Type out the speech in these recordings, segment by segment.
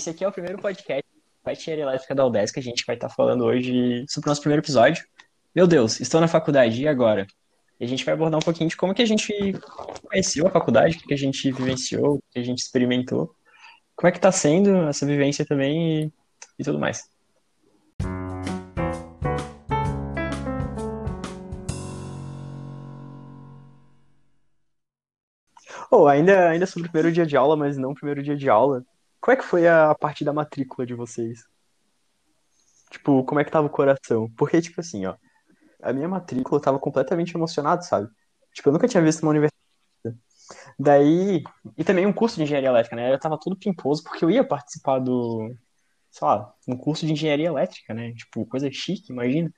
esse aqui é o primeiro podcast da Engenharia Elétrica da UDESC. A gente vai estar falando hoje sobre o nosso primeiro episódio. Meu Deus, estou na faculdade, e agora? E a gente vai abordar um pouquinho de como que a gente conheceu a faculdade, o que a gente vivenciou, o que a gente experimentou. Como é que está sendo essa vivência também e, e tudo mais. Oh, ainda, ainda sobre o primeiro dia de aula, mas não o primeiro dia de aula. Como é que foi a parte da matrícula de vocês? Tipo, como é que tava o coração? Porque, tipo assim, ó, a minha matrícula tava completamente emocionado, sabe? Tipo, eu nunca tinha visto uma universidade. Daí, e também um curso de engenharia elétrica, né? Eu tava todo pimposo porque eu ia participar do, sei lá, um curso de engenharia elétrica, né? Tipo, coisa chique, imagina.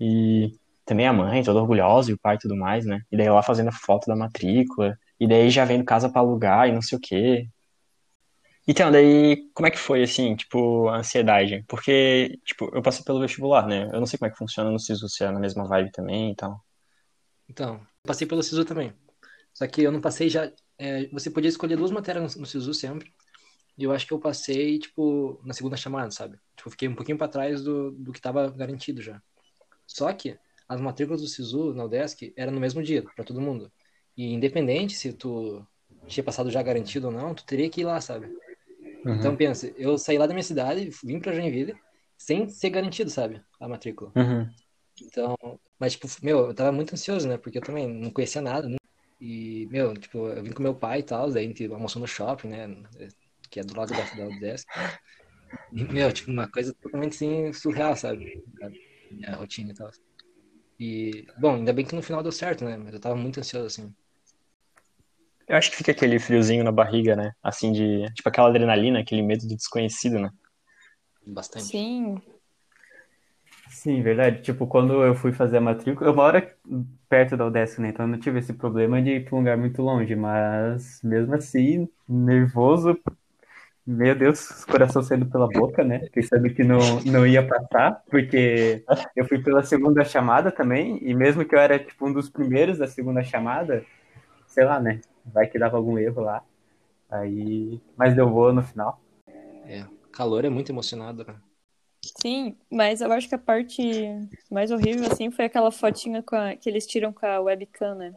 E também a mãe, toda orgulhosa, e o pai e tudo mais, né? E daí lá fazendo foto da matrícula, e daí já vendo casa para alugar e não sei o quê. Então, daí, como é que foi, assim, tipo, a ansiedade? Porque, tipo, eu passei pelo vestibular, né? Eu não sei como é que funciona no SISU, se é na mesma vibe também e tal. Então, passei pelo SISU também. Só que eu não passei já... É, você podia escolher duas matérias no, no SISU sempre. E eu acho que eu passei, tipo, na segunda chamada, sabe? Tipo, fiquei um pouquinho para trás do, do que tava garantido já. Só que as matrículas do SISU na UDESC eram no mesmo dia, para todo mundo. E independente se tu tinha passado já garantido ou não, tu teria que ir lá, sabe? Uhum. Então, pensa, eu saí lá da minha cidade, vim pra Joinville, sem ser garantido, sabe? A matrícula. Uhum. Então, mas, tipo, meu, eu tava muito ansioso, né? Porque eu também não conhecia nada. Né? E, meu, tipo, eu vim com meu pai e tal, daí a gente almoçou no shopping, né? Que é do lado da, da UDESC. E, meu, tipo, uma coisa totalmente, assim, surreal, sabe? A rotina e tal. E, bom, ainda bem que no final deu certo, né? Mas eu tava muito ansioso, assim. Eu acho que fica aquele friozinho na barriga, né? Assim, de. Tipo aquela adrenalina, aquele medo do desconhecido, né? Bastante. Sim. Sim, verdade. Tipo, quando eu fui fazer a matrícula, eu moro perto da UDESC, né? Então eu não tive esse problema de ir pra um lugar muito longe, mas mesmo assim, nervoso, meu Deus, coração saindo pela boca, né? Pensando que não, não ia passar, porque eu fui pela segunda chamada também, e mesmo que eu era tipo um dos primeiros da segunda chamada, sei lá, né? Vai que dava algum erro lá. Aí, mas deu boa no final. É, calor é muito emocionado, né? Sim, mas eu acho que a parte mais horrível, assim, foi aquela fotinha a, que eles tiram com a webcam, né?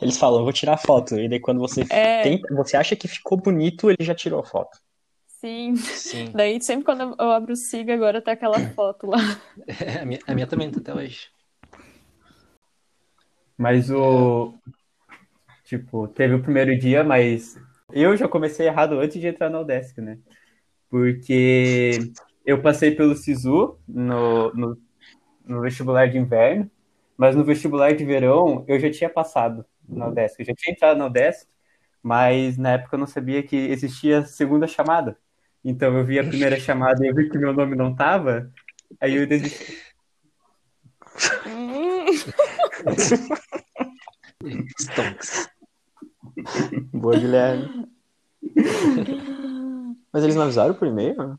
Eles falam, vou tirar a foto. E daí quando você é... tem, você acha que ficou bonito, ele já tirou a foto. Sim. Sim. Daí sempre quando eu abro o SIGA, agora tá aquela foto lá. É, a, minha, a minha também tá até hoje. Mas o, Tipo, teve o primeiro dia, mas eu já comecei errado antes de entrar na UDESC, né? Porque eu passei pelo SISU no, no, no, vestibular de inverno, mas no vestibular de verão eu já tinha passado na UDESC. Eu já tinha entrado na UDESC, mas na época eu não sabia que existia segunda chamada. Então eu vi a primeira chamada e eu vi que meu nome não tava, aí eu desisti. Stonks. Boa, Guilherme. Mas eles não avisaram por e-mail?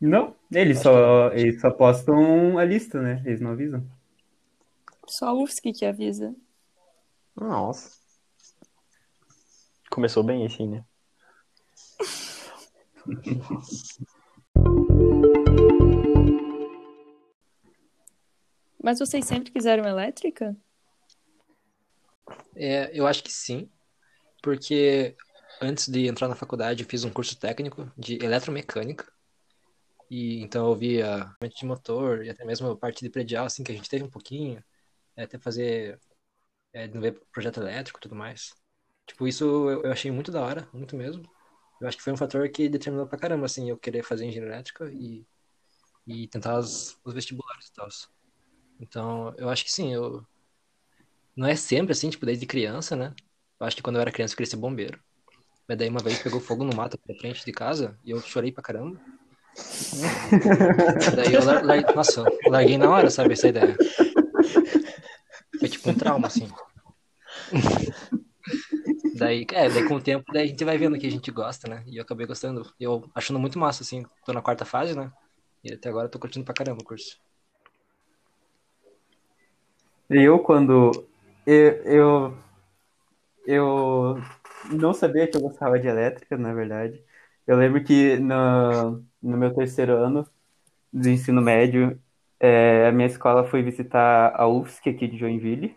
Não, eles só, que... eles só postam a lista, né? Eles não avisam. Só a UFSC que avisa. Nossa. Começou bem assim, né? Mas vocês sempre quiseram elétrica? É, eu acho que sim, porque antes de entrar na faculdade fiz um curso técnico de eletromecânica. E então eu via de motor e até mesmo a parte de predial, assim, que a gente teve um pouquinho, é, até fazer é, projeto elétrico e tudo mais. Tipo, isso eu, eu, achei muito da hora, muito mesmo. Eu acho que foi um fator que determinou pra caramba, assim, eu querer fazer engenharia elétrica e, e tentar os, os vestibulares e tal. Então, eu acho que sim, eu, não é sempre assim, tipo, desde criança, né? Eu acho que quando eu era criança eu queria ser bombeiro. Mas daí uma vez pegou fogo no mato na frente de casa e eu chorei pra caramba. daí eu larguei, nossa, eu larguei na hora, sabe, essa ideia. Foi tipo um trauma, assim. daí, é, daí com o tempo daí a gente vai vendo que a gente gosta, né? E eu acabei gostando. Eu achando muito massa, assim. Tô na quarta fase, né? E até agora tô curtindo pra caramba o curso. Eu, quando eu, eu, eu não sabia que eu gostava de elétrica, na verdade. Eu lembro que no, no meu terceiro ano do ensino médio, é, a minha escola foi visitar a UFSC aqui de Joinville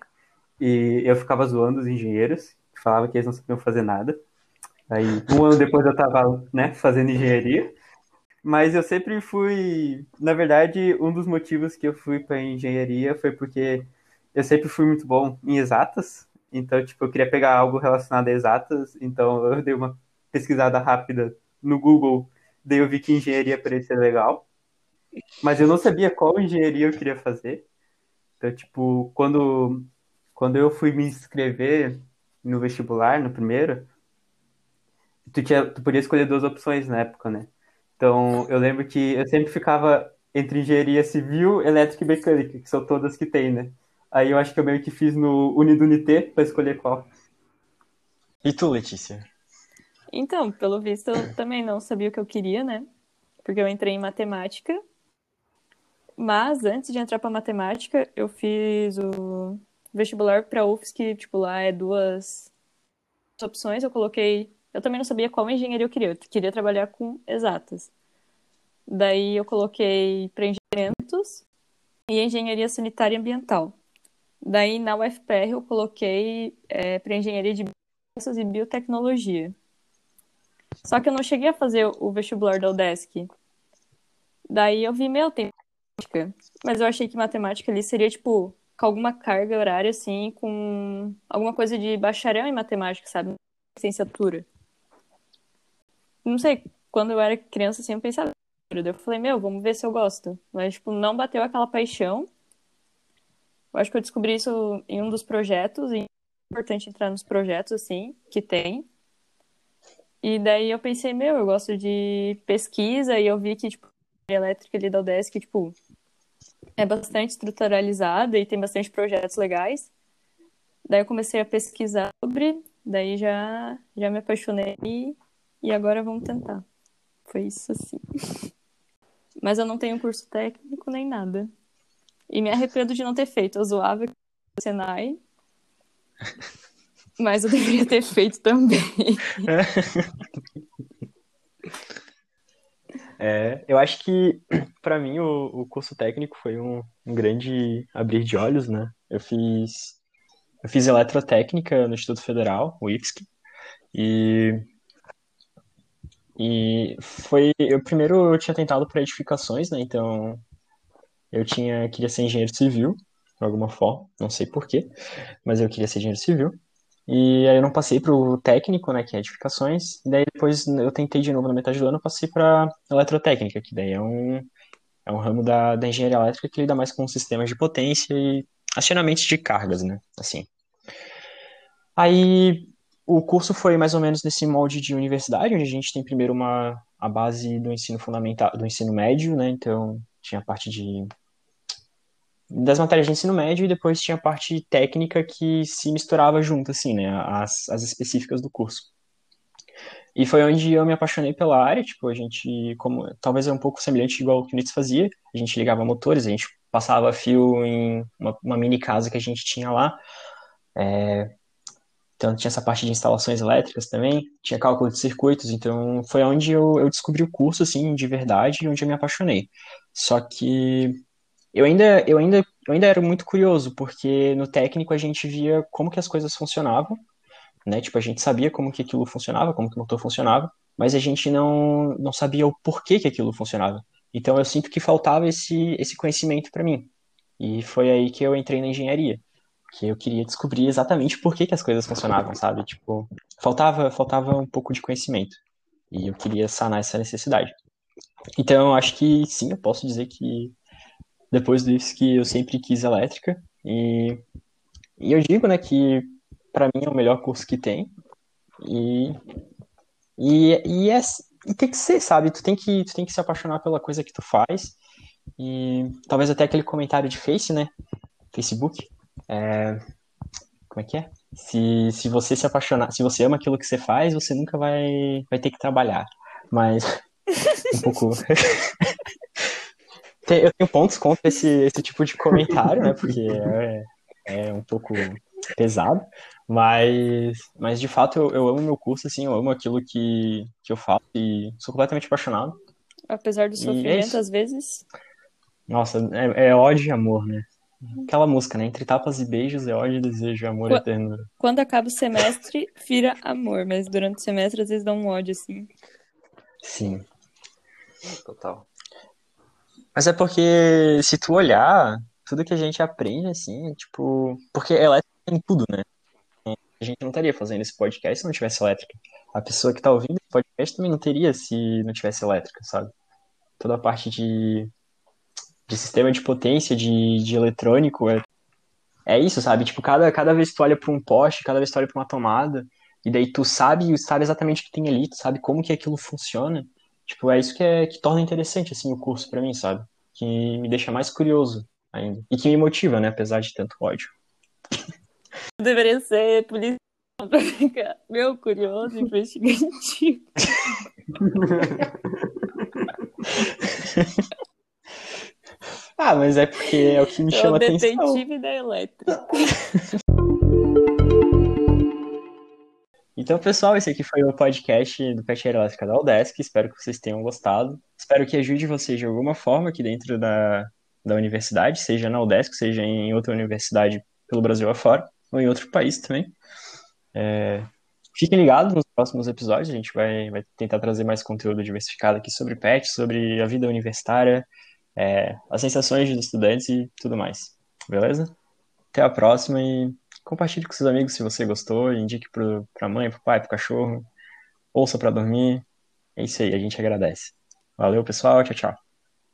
e eu ficava zoando os engenheiros, que falavam que eles não sabiam fazer nada. Aí, um ano depois eu estava né, fazendo engenharia, mas eu sempre fui, na verdade, um dos motivos que eu fui para engenharia foi porque eu sempre fui muito bom em exatas, então, tipo, eu queria pegar algo relacionado a exatas, então eu dei uma pesquisada rápida no Google, daí eu vi que engenharia parecia legal, mas eu não sabia qual engenharia eu queria fazer. Então, tipo, quando, quando eu fui me inscrever no vestibular, no primeiro, tu, tinha, tu podia escolher duas opções na época, né? Então, eu lembro que eu sempre ficava entre engenharia civil, elétrica e mecânica, que são todas que tem, né? Aí eu acho que eu meio que fiz no Unidunité para escolher qual. E tu, Letícia? Então, pelo visto, eu também não sabia o que eu queria, né? Porque eu entrei em matemática. Mas antes de entrar para matemática, eu fiz o vestibular para UFSC, que tipo lá é duas opções. Eu coloquei, eu também não sabia qual engenharia eu queria. Eu queria trabalhar com exatas. Daí eu coloquei para engenhamentos e engenharia sanitária e ambiental. Daí na UFPR eu coloquei é, para engenharia de biociências e biotecnologia. Só que eu não cheguei a fazer o vestibular da UDESC. Daí eu vi, meu, tem matemática. Mas eu achei que matemática ali seria, tipo, com alguma carga horária, assim, com alguma coisa de bacharel em matemática, sabe? Licenciatura. Não sei, quando eu era criança, assim, eu pensava. Eu falei, meu, vamos ver se eu gosto. Mas, tipo, não bateu aquela paixão. Eu acho que eu descobri isso em um dos projetos, e é importante entrar nos projetos, assim, que tem. E daí eu pensei, meu, eu gosto de pesquisa, e eu vi que, tipo, a elétrica ali da UDESC, tipo, é bastante estruturalizada e tem bastante projetos legais. Daí eu comecei a pesquisar sobre, daí já, já me apaixonei e agora vamos tentar. Foi isso assim. Mas eu não tenho curso técnico nem nada. E me arrependo de não ter feito. Eu zoava o Senai. Mas eu deveria ter feito também. É, eu acho que, para mim, o, o, curso técnico foi um, um, grande abrir de olhos, né? Eu fiz, eu fiz eletrotécnica no Instituto Federal, o IFSC, e, e foi... Eu primeiro eu tinha tentado para edificações, né? Então, eu tinha queria ser engenheiro civil, de alguma forma, não sei porquê, mas eu queria ser engenheiro civil. E aí eu não passei pro técnico, né, que é edificações, e daí depois eu tentei de novo na metade do ano, passei para eletrotécnica, que daí é um, é um ramo da, da engenharia elétrica que lida mais com sistemas de potência e acionamentos de cargas, né, assim. Aí o curso foi mais ou menos nesse molde de universidade, onde a gente tem primeiro uma, a base do ensino fundamental, do ensino médio, né, então tinha a parte de das matérias de ensino médio e depois tinha a parte técnica que se misturava junto, assim, né, as, as específicas do curso. E foi onde eu me apaixonei pela área, tipo, a gente, como, talvez é um pouco semelhante igual o que o Nitz fazia, a gente ligava motores, a gente passava fio em uma, uma mini casa que a gente tinha lá, é, então tinha essa parte de instalações elétricas também, tinha cálculo de circuitos, então foi onde eu, eu descobri o curso, assim, de verdade, onde eu me apaixonei. Só que eu ainda, eu ainda, eu ainda era muito curioso, porque no técnico a gente via como que as coisas funcionavam, né? Tipo, a gente sabia como que aquilo funcionava, como que o motor funcionava, mas a gente não, não sabia o porquê que aquilo funcionava. Então eu sinto que faltava esse, esse conhecimento para mim. E foi aí que eu entrei na engenharia, que eu queria descobrir exatamente por que, que as coisas funcionavam, sabe? Tipo, faltava, faltava um pouco de conhecimento. E eu queria sanar essa necessidade. Então, acho que sim, eu posso dizer que depois disso que eu sempre quis elétrica e, e eu digo, né, que para mim é o melhor curso que tem e e, e, é, e tem que ser, sabe? Tu tem que, tu tem que se apaixonar pela coisa que tu faz e talvez até aquele comentário de Face, né? Facebook. É, como é que é? Se, se você se apaixonar, se você ama aquilo que você faz, você nunca vai, vai ter que trabalhar. Mas um pouco. eu tenho pontos contra esse, esse tipo de comentário, né? Porque é, é um pouco pesado. Mas, mas de fato eu, eu amo meu curso, assim, eu amo aquilo que, que eu faço e sou completamente apaixonado. Apesar do E é sofrimento, isso. às vezes. Nossa, é, é ódio e amor, né? Aquela música, né? Entre tapas e beijos é ódio, desejo, amor Qua- e ternura. Quando acaba o semestre, vira amor, mas durante o semestre às vezes dá um ódio, assim. Sim. Total. Mas é porque se tu olhar, tudo que a gente aprende, assim, tipo. Porque elétrica tem tudo, né? A gente não estaria fazendo esse podcast se não tivesse elétrica. A pessoa que tá ouvindo esse podcast também não teria se não tivesse elétrica, sabe? Toda a parte de, de sistema de potência, de, de eletrônico, é, é isso, sabe? Tipo, cada, cada vez que tu olha pra um poste, cada vez que tu olha pra uma tomada, e daí tu sabe, sabe exatamente o que tem ali, tu sabe como que aquilo funciona. Tipo, é isso que, é, que torna interessante, assim, o curso pra mim, sabe? Que me deixa mais curioso ainda. E que me motiva, né? Apesar de tanto ódio. Deveria ser policial pra ficar, meu, curioso, investigativo. Ah, mas é porque é o que me É o chama atenção. detetive da elétrica. Então, pessoal, esse aqui foi o podcast do Pet Elétrica da Udesc. Espero que vocês tenham gostado. Espero que ajude vocês de alguma forma aqui dentro da, da universidade, seja na Udesc, seja em outra universidade pelo Brasil afora, ou em outro país também. É, Fiquem ligados nos próximos episódios, a gente vai, vai tentar trazer mais conteúdo diversificado aqui sobre pet, sobre a vida universitária, é, as sensações dos estudantes e tudo mais. Beleza? Até a próxima e compartilhe com seus amigos se você gostou, indique pro, pra mãe, pro pai, pro cachorro, ouça pra dormir. É isso aí, a gente agradece. Valeu, pessoal, tchau, tchau.